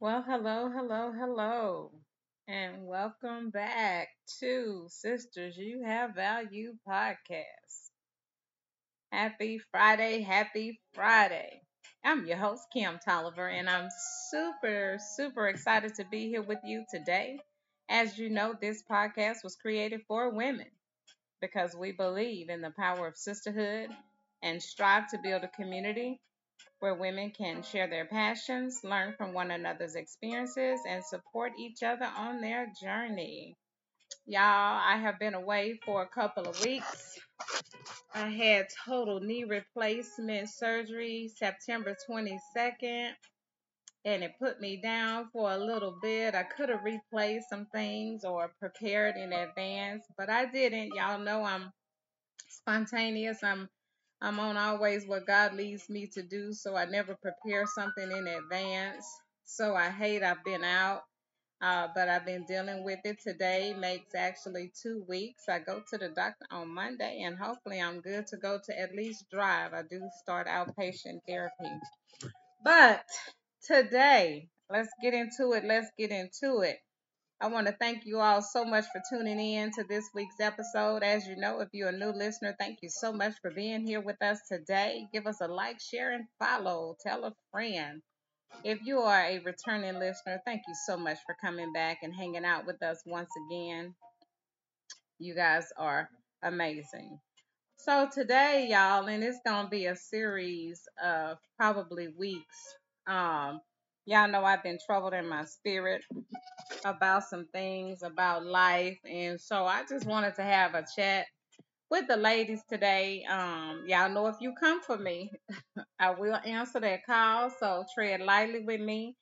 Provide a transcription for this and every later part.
Well, hello, hello, hello, and welcome back to Sisters You Have Value podcast. Happy Friday, happy Friday. I'm your host, Kim Tolliver, and I'm super, super excited to be here with you today. As you know, this podcast was created for women because we believe in the power of sisterhood and strive to build a community where women can share their passions, learn from one another's experiences, and support each other on their journey. Y'all, I have been away for a couple of weeks. I had total knee replacement surgery September 22nd, and it put me down for a little bit. I could have replaced some things or prepared in advance, but I didn't. Y'all know I'm spontaneous. I'm I'm on always what God leads me to do, so I never prepare something in advance. So I hate I've been out, uh, but I've been dealing with it. Today makes actually two weeks. I go to the doctor on Monday, and hopefully I'm good to go to at least drive. I do start outpatient therapy. But today, let's get into it. Let's get into it. I want to thank you all so much for tuning in to this week's episode. As you know, if you're a new listener, thank you so much for being here with us today. Give us a like, share, and follow. Tell a friend. If you are a returning listener, thank you so much for coming back and hanging out with us once again. You guys are amazing. So today, y'all, and it's gonna be a series of probably weeks. Um, y'all know I've been troubled in my spirit about some things about life, and so I just wanted to have a chat with the ladies today. Um, y'all know if you come for me, I will answer that call. So tread lightly with me,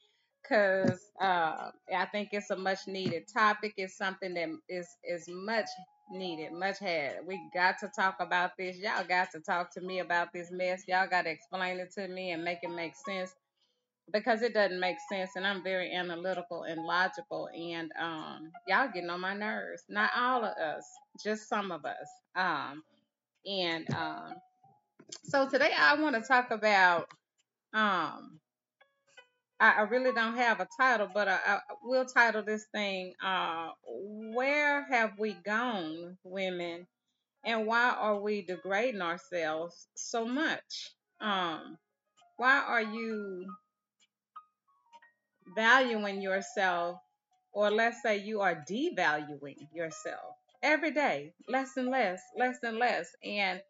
cause uh, I think it's a much needed topic. It's something that is is much needed, much had. We got to talk about this. Y'all got to talk to me about this mess. Y'all got to explain it to me and make it make sense because it doesn't make sense and I'm very analytical and logical and um y'all getting on my nerves. Not all of us, just some of us. Um and um so today I want to talk about um I, I really don't have a title, but I, I will title this thing uh Where Have We Gone, Women, and why are we degrading ourselves so much? Um why are you valuing yourself, or let's say you are devaluing yourself every day, less and less, less and less. And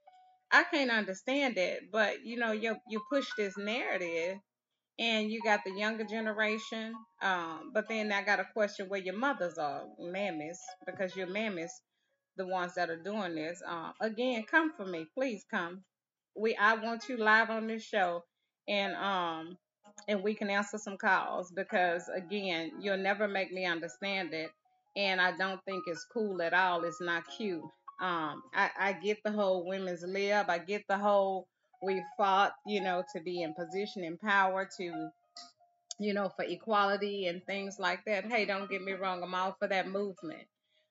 I can't understand it, but you know, you you push this narrative and you got the younger generation. Um, but then I got a question where your mothers are, mammies, because your mammies, the ones that are doing this. Uh, again, come for me, please come. We I want you live on this show, and um, and we can answer some calls because again, you'll never make me understand it, and I don't think it's cool at all. It's not cute. Um, I, I get the whole women's lib. I get the whole we fought, you know, to be in position in power to, you know, for equality and things like that. Hey, don't get me wrong. I'm all for that movement.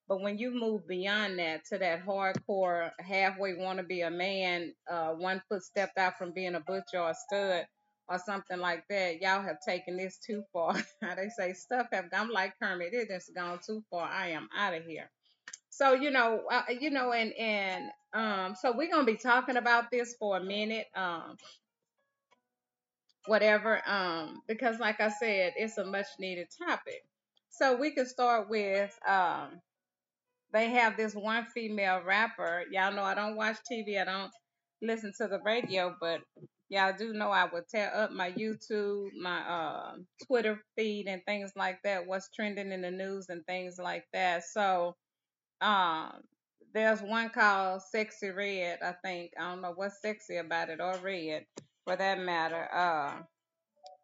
But when you move beyond that to that hardcore, halfway want to be a man, uh, one foot stepped out from being a butcher or a stud or something like that, y'all have taken this too far. they say stuff have gone like Kermit, it has gone too far. I am out of here. So you know, uh, you know, and and um, so we're gonna be talking about this for a minute, um, whatever, um, because like I said, it's a much needed topic. So we can start with um, they have this one female rapper. Y'all know I don't watch TV, I don't listen to the radio, but y'all do know I would tear up my YouTube, my uh, Twitter feed, and things like that. What's trending in the news and things like that. So um, there's one called Sexyy Red, I think. I don't know what's sexy about it or red for that matter. Uh,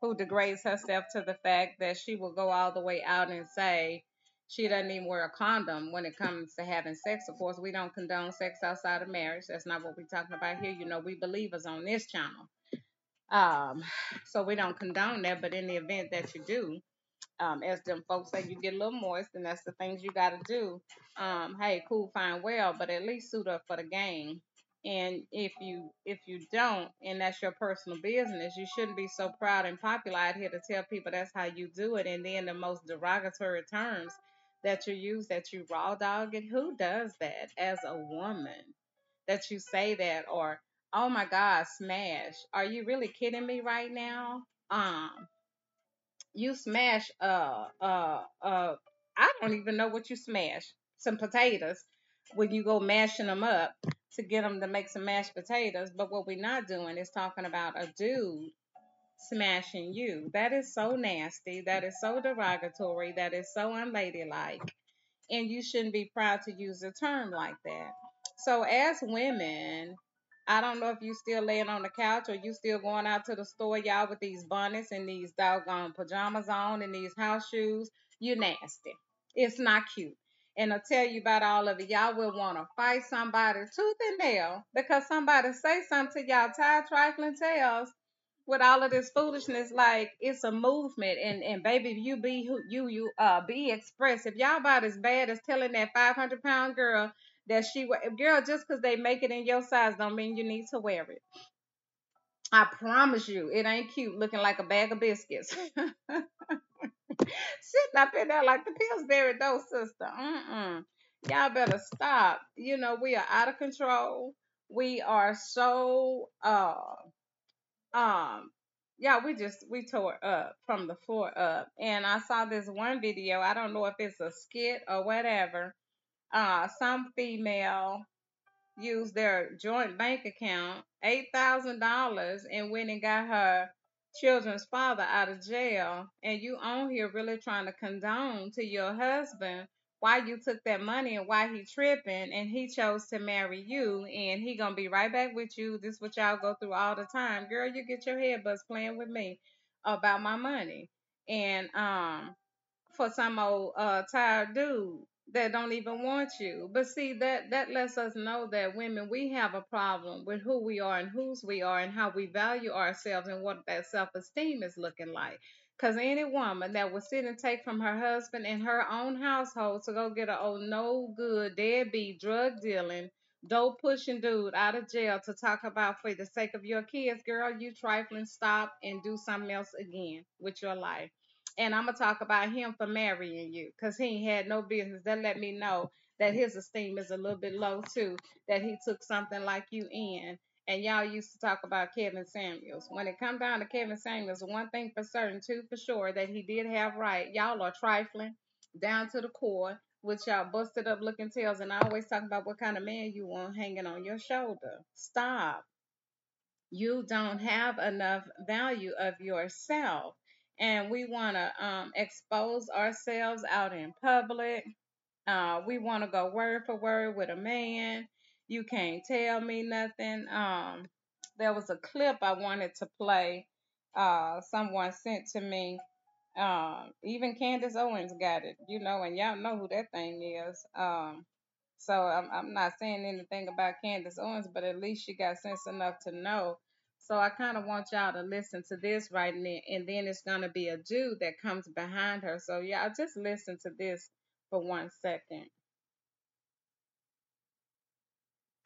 who degrades herself to the fact that she will go all the way out and say she doesn't even wear a condom when it comes to having sex. Of course, we don't condone sex outside of marriage. That's not what we're talking about here. You know, we believers on this channel. Um, so we don't condone that, but in the event that you do, um, as them folks say, you get a little moist, and that's the things you got to do. Um, hey, cool, fine, well, but at least suit up for the game. And if you if you don't, and that's your personal business, you shouldn't be so proud and popular out here to tell people that's how you do it, and then the most derogatory terms that you use that you raw dog it. Who does that as a woman? That you say that or oh my God, smash. Are you really kidding me right now? Um, you smash uh uh uh I don't even know what you smash. Some potatoes when you go mashing them up to get them to make some mashed potatoes. But what we're not doing is talking about a dude smashing you. That is so nasty. That is so derogatory. That is so unladylike. And you shouldn't be proud to use a term like that. So as women, I don't know if you still laying on the couch or you still going out to the store, y'all, with these bonnets and these doggone pajamas on and these house shoes. You nasty. It's not cute. And I'll tell you about all of it. Y'all will want to fight somebody tooth and nail because somebody say something to y'all tired trifling tales with all of this foolishness like it's a movement. And and baby you be who you you uh be expressive y'all about as bad as telling that 500 pound girl that she girl just because they make it in your size don't mean you need to wear it. I promise you it ain't cute looking like a bag of biscuits. Sitting up in there like the pillsbury dough sister Mm-mm. y'all better stop. You know we are out of control. We are so uh um yeah we just we tore up from the floor up. And i saw this one video i don't know if it's a skit or whatever. Uh some female used their joint bank account eight thousand dollars and went and got her children's father out of jail. And you on here really trying to condone to your husband why you took that money and why he tripping and he chose to marry you and he gonna be right back with you this what y'all go through all the time girl you get your head buzz playing with me about my money and um for some old uh tired dude that don't even want you. But see that that lets us know that women we have a problem with who we are and whose we are and how we value ourselves and what that self-esteem is looking like. Cause any woman that will sit and take from her husband in her own household to go get a old no good deadbeat drug dealing dope pushing dude out of jail to talk about for the sake of your kids, girl, you trifling, stop and do something else again with your life and I'm gonna talk about him for marrying you because he ain't had no business. That let me know that his esteem is a little bit low too. That he took something like you in. And y'all used to talk about Kevin Samuels. When it come down to Kevin Samuels, one thing for certain, two for sure, that he did have right. Y'all are trifling down to the core with y'all busted up looking tails. And I always talk about what kind of man you want hanging on your shoulder. Stop you don't have enough value of yourself. And we want to um, expose ourselves out in public. Uh, we want to go word for word with a man. You can't tell me nothing. Um, there was a clip I wanted to play. Uh, someone sent to me. Um, even Candace Owens got it, you know, and y'all know who that thing is. Um, so I'm, I'm not saying anything about Candace Owens, but at least she got sense enough to know. So I kind of want y'all to listen to this right now, and then it's gonna be a dude that comes behind her. So y'all just listen to this for one second.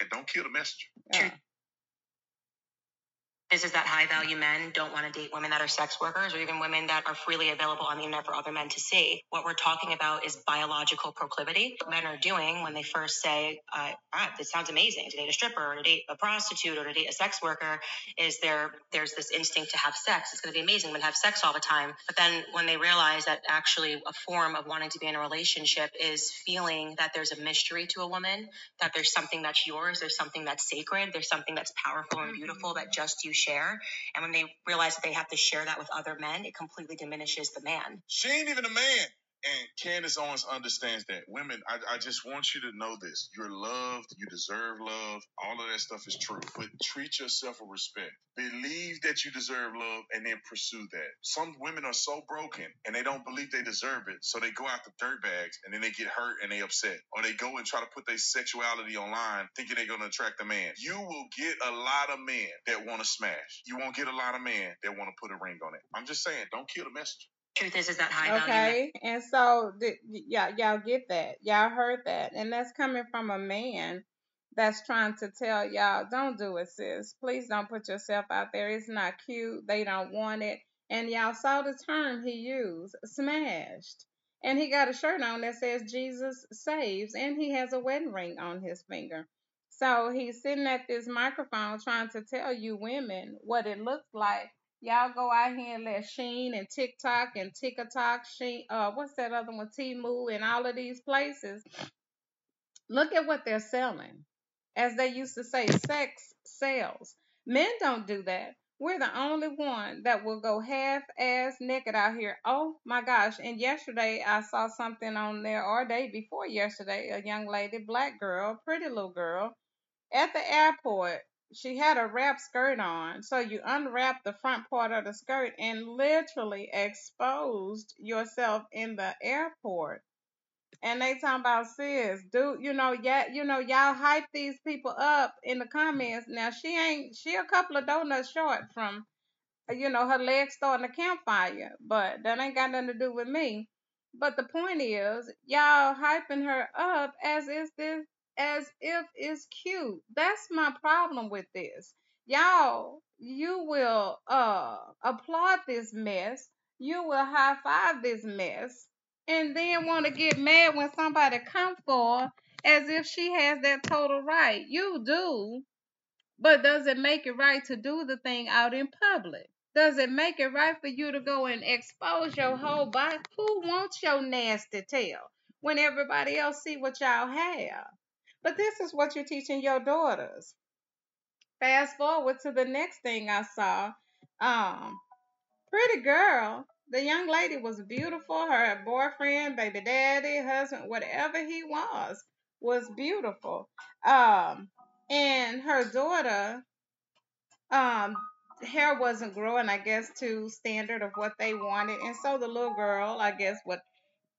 And don't kill the messenger. Uh, is, is that high value men don't want to date women that are sex workers or even women that are freely available on the internet for other men to see. What we're talking about is biological proclivity. What men are doing when they first say, uh, ah, this sounds amazing to date a stripper or to date a prostitute or to date a sex worker is there there's this instinct to have sex. It's going to be amazing. To have sex all the time. But then when they realize that actually a form of wanting to be in a relationship is feeling that there's a mystery to a woman, that there's something that's yours, there's something that's sacred, there's something that's powerful and beautiful that just you share. And when they realize that they have to share that with other men, it completely diminishes the man. She ain't even a man. And Candace Owens understands that. Women, I, I just want you to know this. You're loved. You deserve love. All of that stuff is true. But treat yourself with respect. Believe that you deserve love and then pursue that. Some women are so broken and they don't believe they deserve it. So they go after dirtbags and then they get hurt and they upset. Or they go and try to put their sexuality online thinking they're going to attract a man. You will get a lot of men that want to smash. You won't get a lot of men that want to put a ring on it. I'm just saying, don't kill the messenger. Truth is, is that high value Okay, and so y'all y'all get that, y'all heard that, and that's coming from a man that's trying to tell y'all, don't do it, sis. Please don't put yourself out there. It's not cute. They don't want it. And y'all saw the term he used, smashed. And he got a shirt on that says Jesus saves, and he has a wedding ring on his finger. So he's sitting at this microphone trying to tell you women what it looks like. Y'all go out here and let Shein and TikTok and TikTok, Shein, uh, what's that other one, Temu, and all of these places Look at what they're selling. As they used to say, sex sells. Men don't do that. We're the only one that will go half ass naked out here. Oh my gosh. And yesterday I saw something on there, or day before yesterday, a young lady, black girl, pretty little girl, at the airport. She had a wrap skirt on. So you unwrap the front part of the skirt and literally exposed yourself in the airport and they talking about sis, dude. You know, yeah, you know, y'all hype these people up in the comments. Now she ain't, she a couple of donuts short from, you know, her legs starting a campfire, but that ain't got nothing to do with me. But the point is, y'all hyping her up as is this, as if it's cute. That's my problem with this. Y'all, you will uh applaud this mess. You will high five this mess and then want to get mad when somebody come for her as if she has that total right. You do, but does it make it right to do the thing out in public? Does it make it right for you to go and expose your whole body? Who wants your nasty tail when everybody else see what y'all have? But this is what you're teaching your daughters. Fast forward to the next thing I saw. Um, pretty girl. The young lady was beautiful. Her boyfriend, baby daddy, husband, whatever he was, was beautiful. Um, and her daughter, um, hair wasn't growing, I guess, to standard of what they wanted. And so the little girl, I guess, what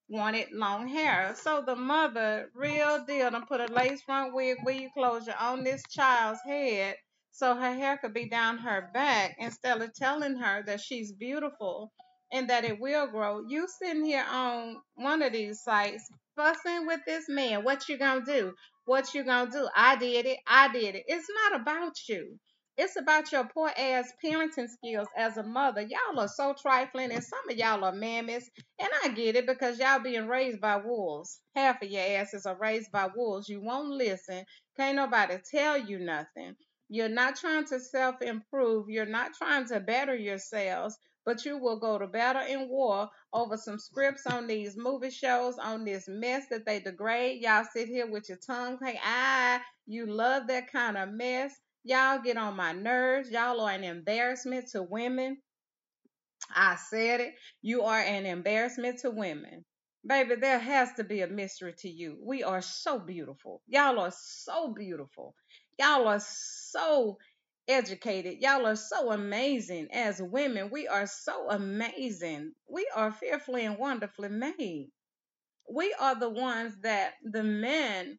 wanted long hair. So the mother, real deal, done put a lace front wig, weave closure on this child's head so her hair could be down her back instead of telling her that she's beautiful and that it will grow. You sitting here on one of these sites fussing with this man. What you gonna do? What you gonna do? I did it. I did it. It's not about you. It's about your poor ass parenting skills as a mother. Y'all are so trifling, and some of y'all are mammies. And I get it because y'all being raised by wolves. Half of your asses are raised by wolves. You won't listen. Can't nobody tell you nothing. You're not trying to self improve. You're not trying to better yourselves, but you will go to battle and war over some scripts on these movie shows, on this mess that they degrade. Y'all sit here with your tongue like, ah, you love that kind of mess. Y'all get on my nerves. Y'all are an embarrassment to women. I said it. You are an embarrassment to women. Baby, there has to be a mystery to you. We are so beautiful. Y'all are so beautiful. Y'all are so educated. Y'all are so amazing as women. We are so amazing. We are fearfully and wonderfully made. We are the ones that the men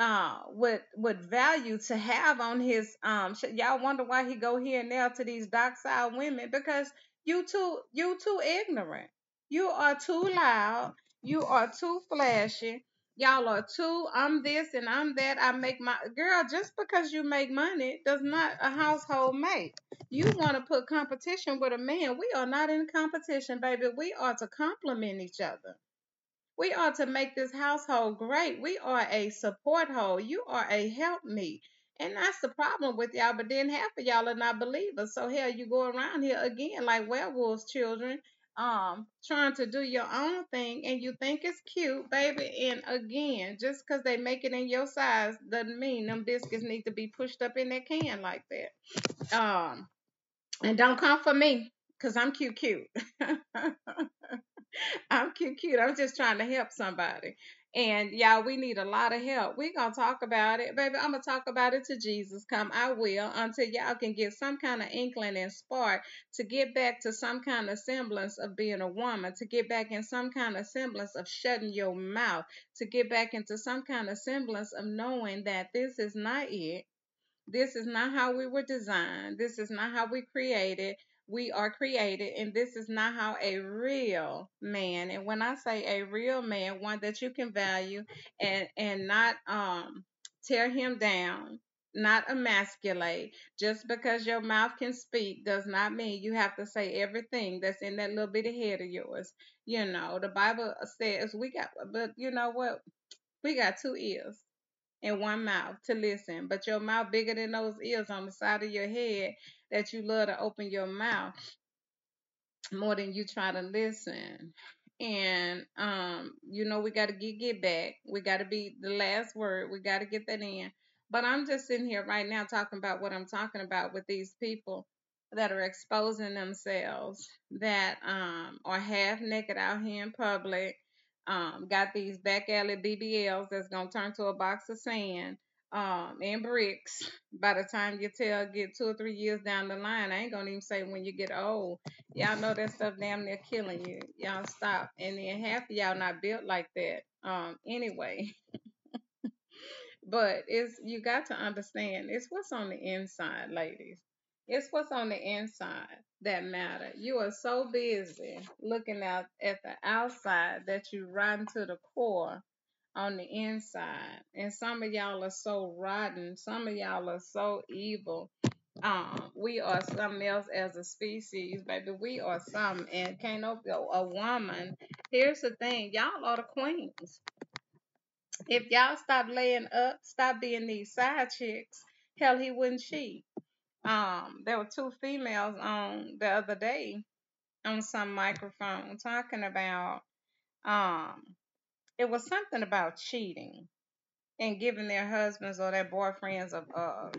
uh would value to have on his um y'all wonder why he go here and there to these docile women because you too you too ignorant. You are too loud. You are too flashy. Y'all are too i'm this and i'm that. I make my girl just because you make money does not a household make. You want to put competition with a man. We are not in competition baby. We are to complement each other we are to make this household great. We are a support hole. You are a help me. And that's the problem with y'all. But then half of y'all are not believers. So hell, you go around here again like werewolves children, um, trying to do your own thing and you think it's cute, baby. And again, just because they make it in your size doesn't mean them biscuits need to be pushed up in that can like that. Um, and don't come for me, because I'm cute cute. I'm cute, cute. I'm just trying to help somebody. And y'all, we need a lot of help. We're to talk about it. Baby, I'm to talk about it to Jesus come. I will until y'all can get some kind of inkling and spark to get back to some kind of semblance of being a woman, to get back in some kind of semblance of shutting your mouth, to get back into some kind of semblance of knowing that this is not it. This is not how we were designed. This is not how we created we are created and this is not how a real man and when i say a real man one that you can value and and not um tear him down, not emasculate. Just because your mouth can speak does not mean you have to say everything that's in that little bit of head of yours. You know, the Bible says we got, but you know what? We got two ears and one mouth to listen, but your mouth bigger than those ears on the side of your head that you love to open your mouth more than you try to listen. And um, you know, we gotta get get back. We gotta be the last word. We gotta get that in. But I'm just sitting here right now talking about what I'm talking about with these people that are exposing themselves that um are half naked out here in public. Um, got these back alley BBLs that's gonna turn to a box of sand um and bricks by the time you tell get two or three years down the line. I ain't gonna even say when you get old Y'all know that stuff damn near killing you. Y'all stop. And then half of y'all not built like that. Um, anyway. but it's you got to understand it's what's on the inside, ladies. It's what's on the inside that matter. You are so busy looking out at the outside that you rotten to the core on the inside. And some of y'all are so rotten. Some of y'all are so evil um, we are something else as a species, baby. We are something, and can't no a woman. Here's the thing, y'all are the queens. If y'all stop laying up, stop being these side chicks, hell, he wouldn't cheat. Um, there were two females on the other day on some microphone talking about um, it was something about cheating and giving their husbands or their boyfriends a, a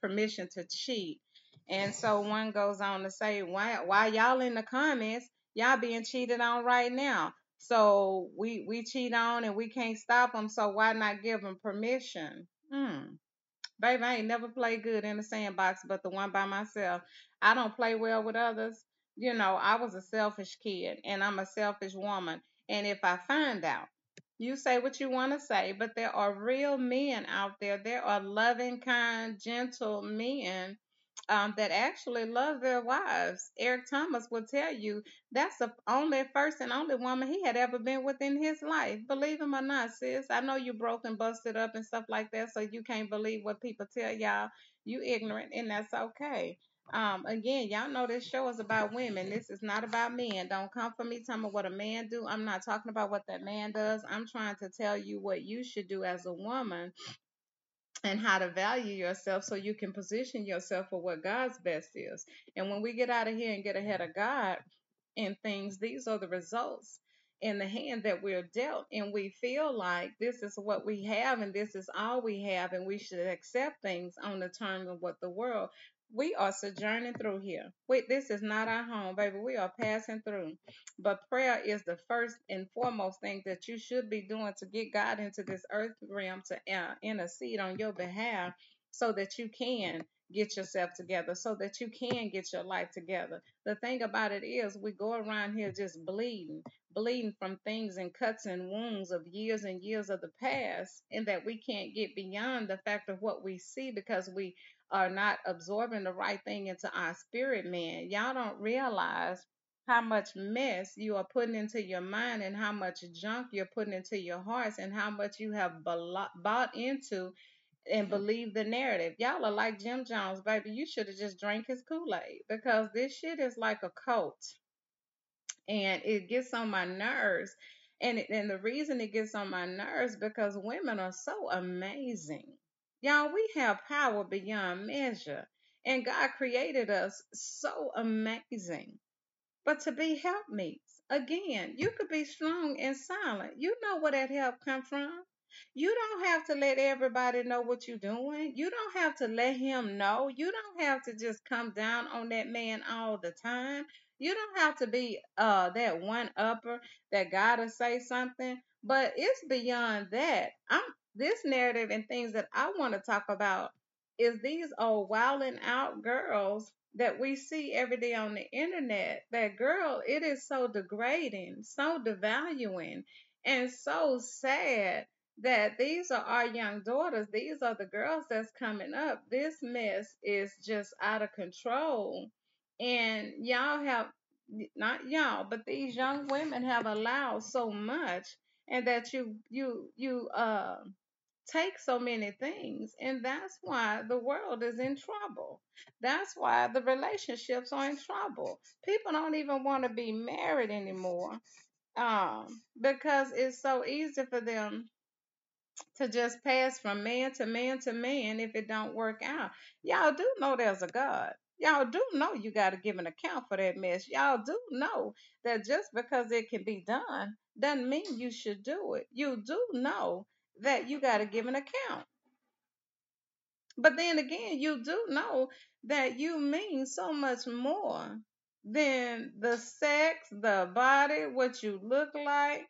permission to cheat. And so one goes on to say, why why y'all in the comments, y'all being cheated on right now. So we we cheat on and we can't stop them. So why not give them permission? Hmm. Baby, I ain't never played good in the sandbox, but the one by myself. I don't play well with others. You know, I was a selfish kid and I'm a selfish woman. And if I find out you say what you want to say, but there are real men out there. There are loving, kind, gentle men um, that actually love their wives. Eric Thomas will tell you that's the only first and only woman he had ever been with in his life. Believe him or not, sis. I know you broke and busted up and stuff like that, so you can't believe what people tell y'all. You ignorant, and that's okay. Um, again, y'all know this show is about women. This is not about men. Don't come for me telling me what a man do. I'm not talking about what that man does. I'm trying to tell you what you should do as a woman and how to value yourself so you can position yourself for what God's best is. And when we get out of here and get ahead of God in things, these are the results in the hand that we're dealt. And we feel like this is what we have and this is all we have, and we should accept things on the terms of what the world. We are sojourning through here. Wait, this is not our home, baby. We are passing through. But prayer is the first and foremost thing that you should be doing to get God into this earth realm to uh, intercede on your behalf so that you can get yourself together, so that you can get your life together. The thing about it is, we go around here just bleeding, bleeding from things and cuts and wounds of years and years of the past, and that we can't get beyond the fact of what we see because we are not absorbing the right thing into our spirit, man. Y'all don't realize how much mess you are putting into your mind and how much junk you're putting into your hearts and how much you have bought into and mm-hmm. believe the narrative. Y'all are like Jim Jones, baby. You should have just drank his Kool-Aid because this shit is like a cult and it gets on my nerves. And, and the reason it gets on my nerves because women are so amazing. Y'all, we have power beyond measure. And God created us so amazing but to be helpmeets. Again, you could be strong and silent. You know where that help come from. You don't have to let everybody know what you're doing. You don't have to let him know. You don't have to just come down on that man all the time. You don't have to be uh that one upper that gotta say something. But it's beyond that. I'm this narrative and things that I want to talk about is these old wilding out girls that we see every day on the internet. That girl it is so degrading so devaluing and so sad that these are our young daughters. These are the girls that's coming up. This mess is just out of control. And y'all have not y'all but these young women have allowed so much and that you you you uh take so many things. And that's why the world is in trouble. That's why the relationships are in trouble. People don't even want to be married anymore um, because it's so easy for them to just pass from man to man to man if it don't work out. Y'all do know there's a God. Y'all do know you got to give an account for that mess. Y'all do know that just because it can be done doesn't mean you should do it. You do know that you got to give an account. But then again, you do know that you mean so much more than the sex, the body, what you look like,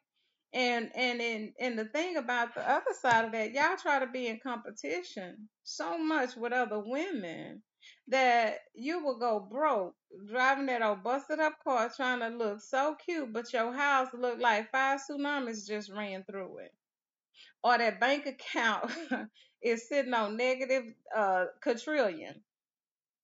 and and and and the thing about the other side of that, y'all try to be in competition so much with other women that you will go broke driving that old busted up car trying to look so cute, but your house look like five tsunamis just ran through it. Or that bank account is sitting on negative uh quadrillion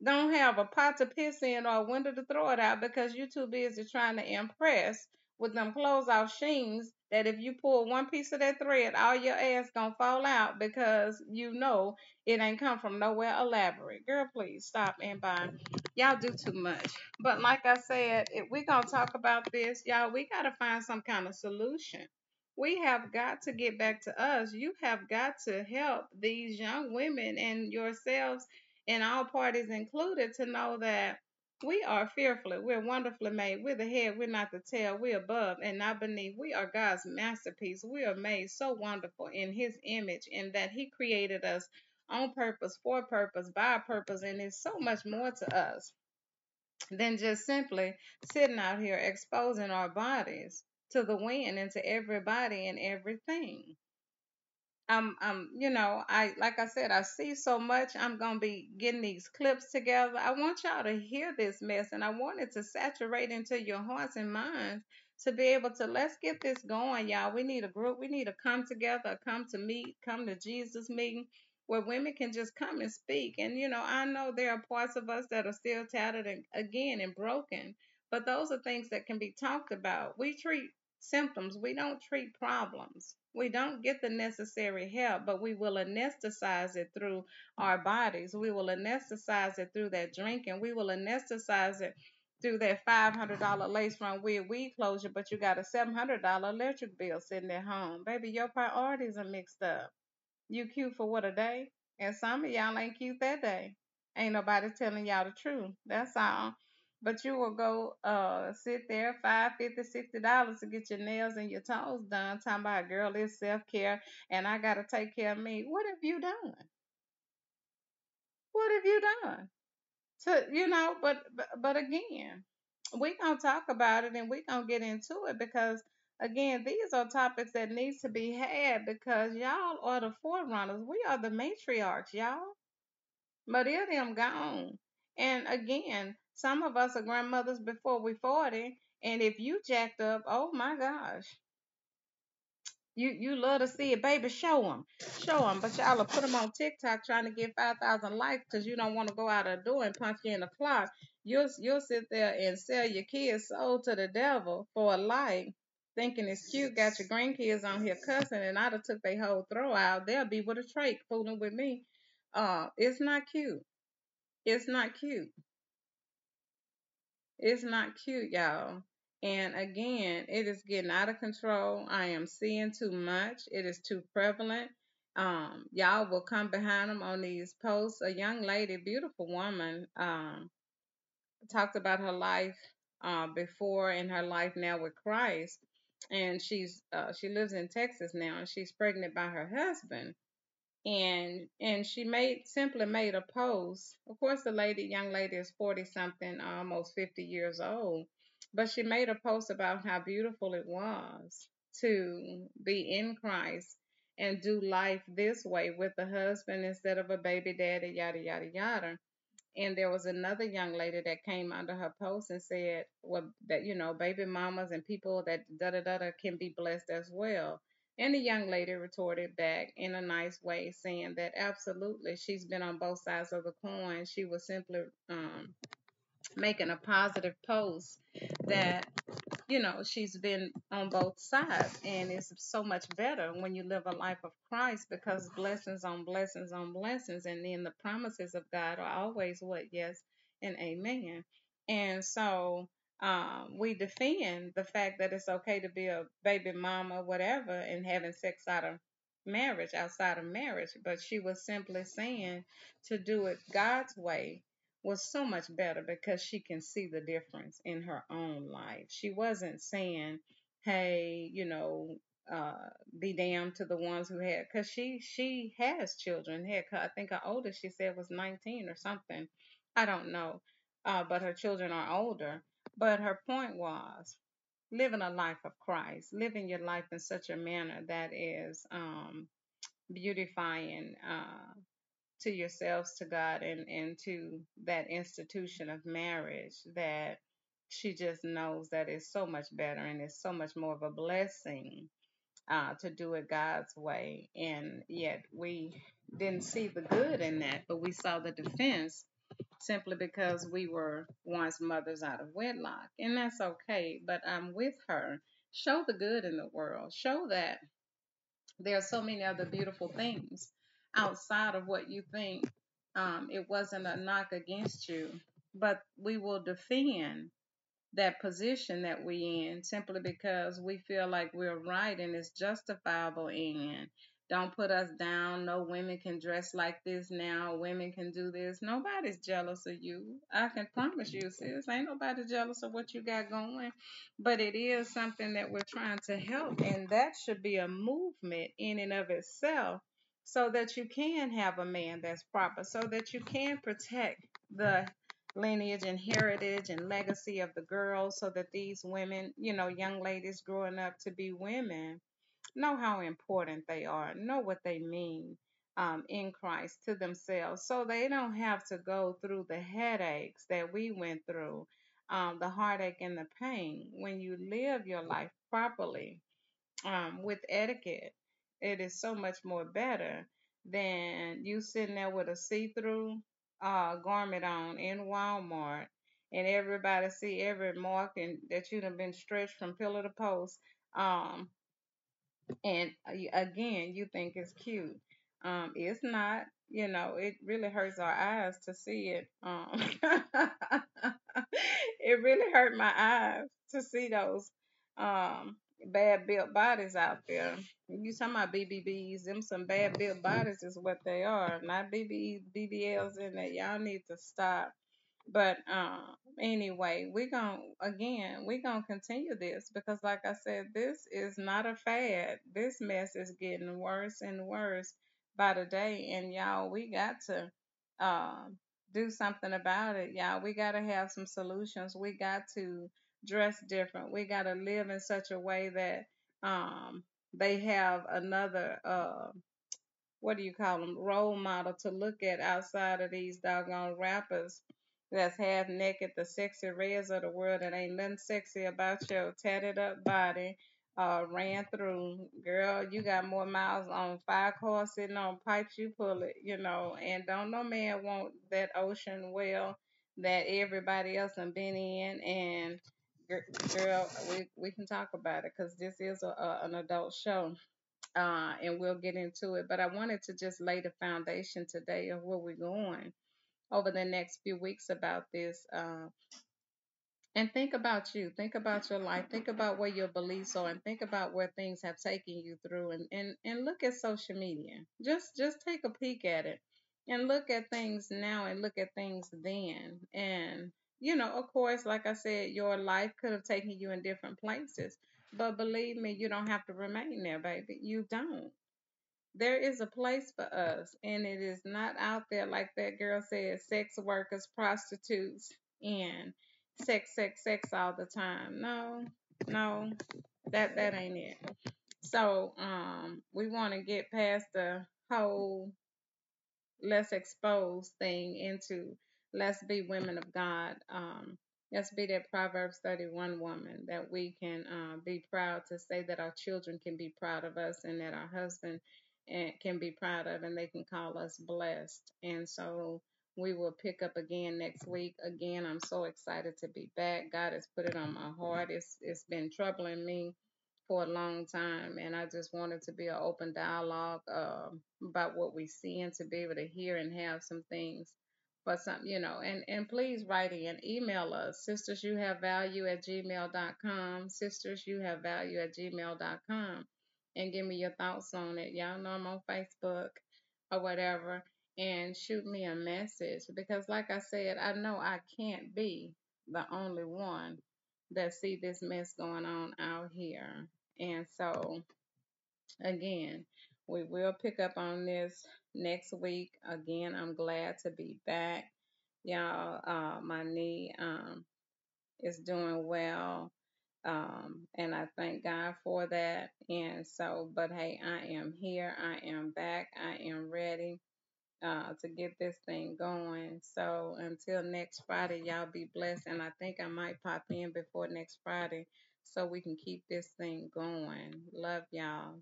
don't have a pot to piss in or a window to throw it out because you're too busy trying to impress with them clothes off Sheins that if you pull one piece of that thread, all your ass gonna fall out because you know it ain't come from nowhere elaborate. Girl, please stop and buy. Y'all do too much. But like I said, if we gonna talk about this, y'all, we gotta find some kind of solution. We have got to get back to us. You have got to help these young women and yourselves and all parties included to know that we are fearfully, we're wonderfully made. We're the head, we're not the tail, we're above and not beneath. We are God's masterpiece. We are made so wonderful in His image, and that He created us on purpose, for purpose, by purpose, and there's so much more to us than just simply sitting out here exposing our bodies to the wind and to everybody and everything. I'm, I'm, you know, I, like I said, I see so much. I'm going to be getting these clips together. I want y'all to hear this mess and I want it to saturate into your hearts and minds to be able to let's get this going, y'all. We need a group. We need to come together, come to meet, come to Jesus meeting where women can just come and speak. And, you know, I know there are parts of us that are still tattered and again and broken, but those are things that can be talked about. We treat symptoms. We don't treat problems. We don't get the necessary help, but we will anesthetize it through our bodies. We will anesthetize it through that drinking. We will anesthetize it through that $500 lace front weird weed closure, but you got a $700 electric bill sitting at home. Baby, your priorities are mixed up. You cute for what a day? And some of y'all ain't cute that day. Ain't nobody telling y'all the truth. That's all. But you will go uh sit there five, fifty, sixty dollars to get your nails and your toes done, talking about girl, it's self care and I gotta take care of me. What have you done? What have you done? To you know, but but, but again, we gonna talk about it and we gonna get into it because again, these are topics that needs to be had because y'all are the forerunners. We are the matriarchs, y'all. But them gone. And again, some of us are grandmothers before we 40. And if you jacked up, oh my gosh. You you love to see it, baby. Show them, show them. But y'all will put them on TikTok trying to get five thousand likes because you don't want to go out of the door and punch you in the clock. You'll you'll sit there and sell your kids soul to the devil for a like, thinking it's cute. Got your grandkids on here cussing, and I'd have took their whole throw out. They'll be with a trach fooling with me. Uh, it's not cute. It's not cute. It's not cute, y'all. And again, it is getting out of control. I am seeing too much. It is too prevalent. Um, y'all will come behind them on these posts. A young lady, beautiful woman, um, talked about her life uh, before and her life now with Christ. And she's uh, she lives in Texas now, and she's pregnant by her husband and and she made simply made a post. Of course, the lady, young lady, is forty something, almost fifty years old, but she made a post about how beautiful it was to be in Christ and do life this way with a husband instead of a baby daddy, yada yada yada. And there was another young lady that came under her post and said, well, that you know, baby mamas and people that da da da da can be blessed as well and the young lady retorted back in a nice way, saying that absolutely she's been on both sides of the coin. She was simply um, making a positive post that you know, she's been on both sides, and it's so much better when you live a life of Christ because blessings on blessings on blessings, and then the promises of God are always what yes and amen. And so um, we defend the fact that it's okay to be a baby mama, whatever, and having sex out of marriage, outside of marriage. But she was simply saying to do it God's way was so much better because she can see the difference in her own life. She wasn't saying, "Hey, you know, uh, be damned to the ones who had," because she she has children. Heck, I think her oldest she said was 19 or something. I don't know, uh, but her children are older. But her point was living a life of Christ, living your life in such a manner that is um, beautifying. Uh, to yourselves, to God, and, and to that institution of marriage that she just knows that it's so much better and it's so much more of a blessing uh, to do it God's way. And yet we didn't see the good in that, but we saw the defense simply because we were once mothers out of wedlock. And that's okay, but I'm with her. Show the good in the world. Show that there are so many other beautiful things outside of what you think. Um, it wasn't a knock against you, but we will defend that position that we in simply because we feel like we're right and it's justifiable in. Don't put us down. No women can dress like this now. Women can do this. Nobody's jealous of you. I can promise you, sis. Ain't nobody jealous of what you got going. But it is something that we're trying to help. And that should be a movement in and of itself so that you can have a man that's proper, so that you can protect the lineage and heritage and legacy of the girls so that these women, you know, young ladies growing up to be women, know how important they are, know what they mean um, in Christ to themselves so they don't have to go through the headaches that we went through, um, the heartache and the pain. When you live your life properly, um, with etiquette. It is so much more better than you sitting there with a see-through uh, garment on in Walmart and everybody see every mark and that you have been stretched from pillar to post. Um, and uh, again, you think it's cute. Um, it's not. You know, it really hurts our eyes to see it. Um, it really hurt my eyes to see those um bad built bodies out there. You talking about BBBs? Them some bad built bodies is what they are. Not BBs, BBLs in there. Y'all need to stop but um, anyway, we're going to, again, we're going to continue this because, like I said, this is not a fad. This mess is getting worse and worse by the day. And y'all, we got to um, do something about it. Y'all, we got to have some solutions. We got to dress different. We got to live in such a way that um, they have another. Uh, what do you call them, role model to look at outside of these doggone rappers that's half naked, the sexy reds of the world that ain't nothing sexy about your tatted up body. Uh, ran through, girl, you got more miles on five cars sitting on pipes, you pull it, you know, and don't no man want that ocean well that everybody else have been in and girl, we, we can talk about it because this is a, a, an adult show uh, and we'll get into it. But I wanted to just lay the foundation today of where we're going over the next few weeks about this. Uh, and think about you. Think about your life. Think about where your beliefs are, and think about where things have taken you through. And and and look at social media. Just just take a peek at it, and look at things now, and look at things then. And you know, of course, like I said, your life could have taken you in different places. But believe me, you don't have to remain there, baby. You don't there is a place for us, and it is not out there like that girl said, sex workers, prostitutes, and sex, sex, sex all the time. No, no, that that ain't it. So, um, we want to get past the whole let's expose thing into let's be women of God. Um, let's be that Proverbs 31 woman that we can uh, be proud to say that our children can be proud of us and that our husband and can be proud of and they can call us blessed. And so we will pick up again next week. Again, I'm so excited to be back. God has put it on my heart. It's it's been troubling me for a long time, and I just wanted to be an open dialogue uh, about what we see and to be able to hear and have some things for some, you know. And and please write in, email us, sisters you have value at gmail.com, sisters you have value at gmail.com, and give me your thoughts on it. Y'all know I'm on Facebook or whatever and shoot me a message because like I said, I know I can't be the only one that see this mess going on out here. And so again, we will pick up on this next week. Again, I'm glad to be back. Y'all, uh my knee um is doing well. Um, and I thank God for that. And so, but hey, I am here. I am back. I am ready uh, to get this thing going. So until next Friday, y'all be blessed. And I think I might pop in before next Friday so we can keep this thing going. Love y'all.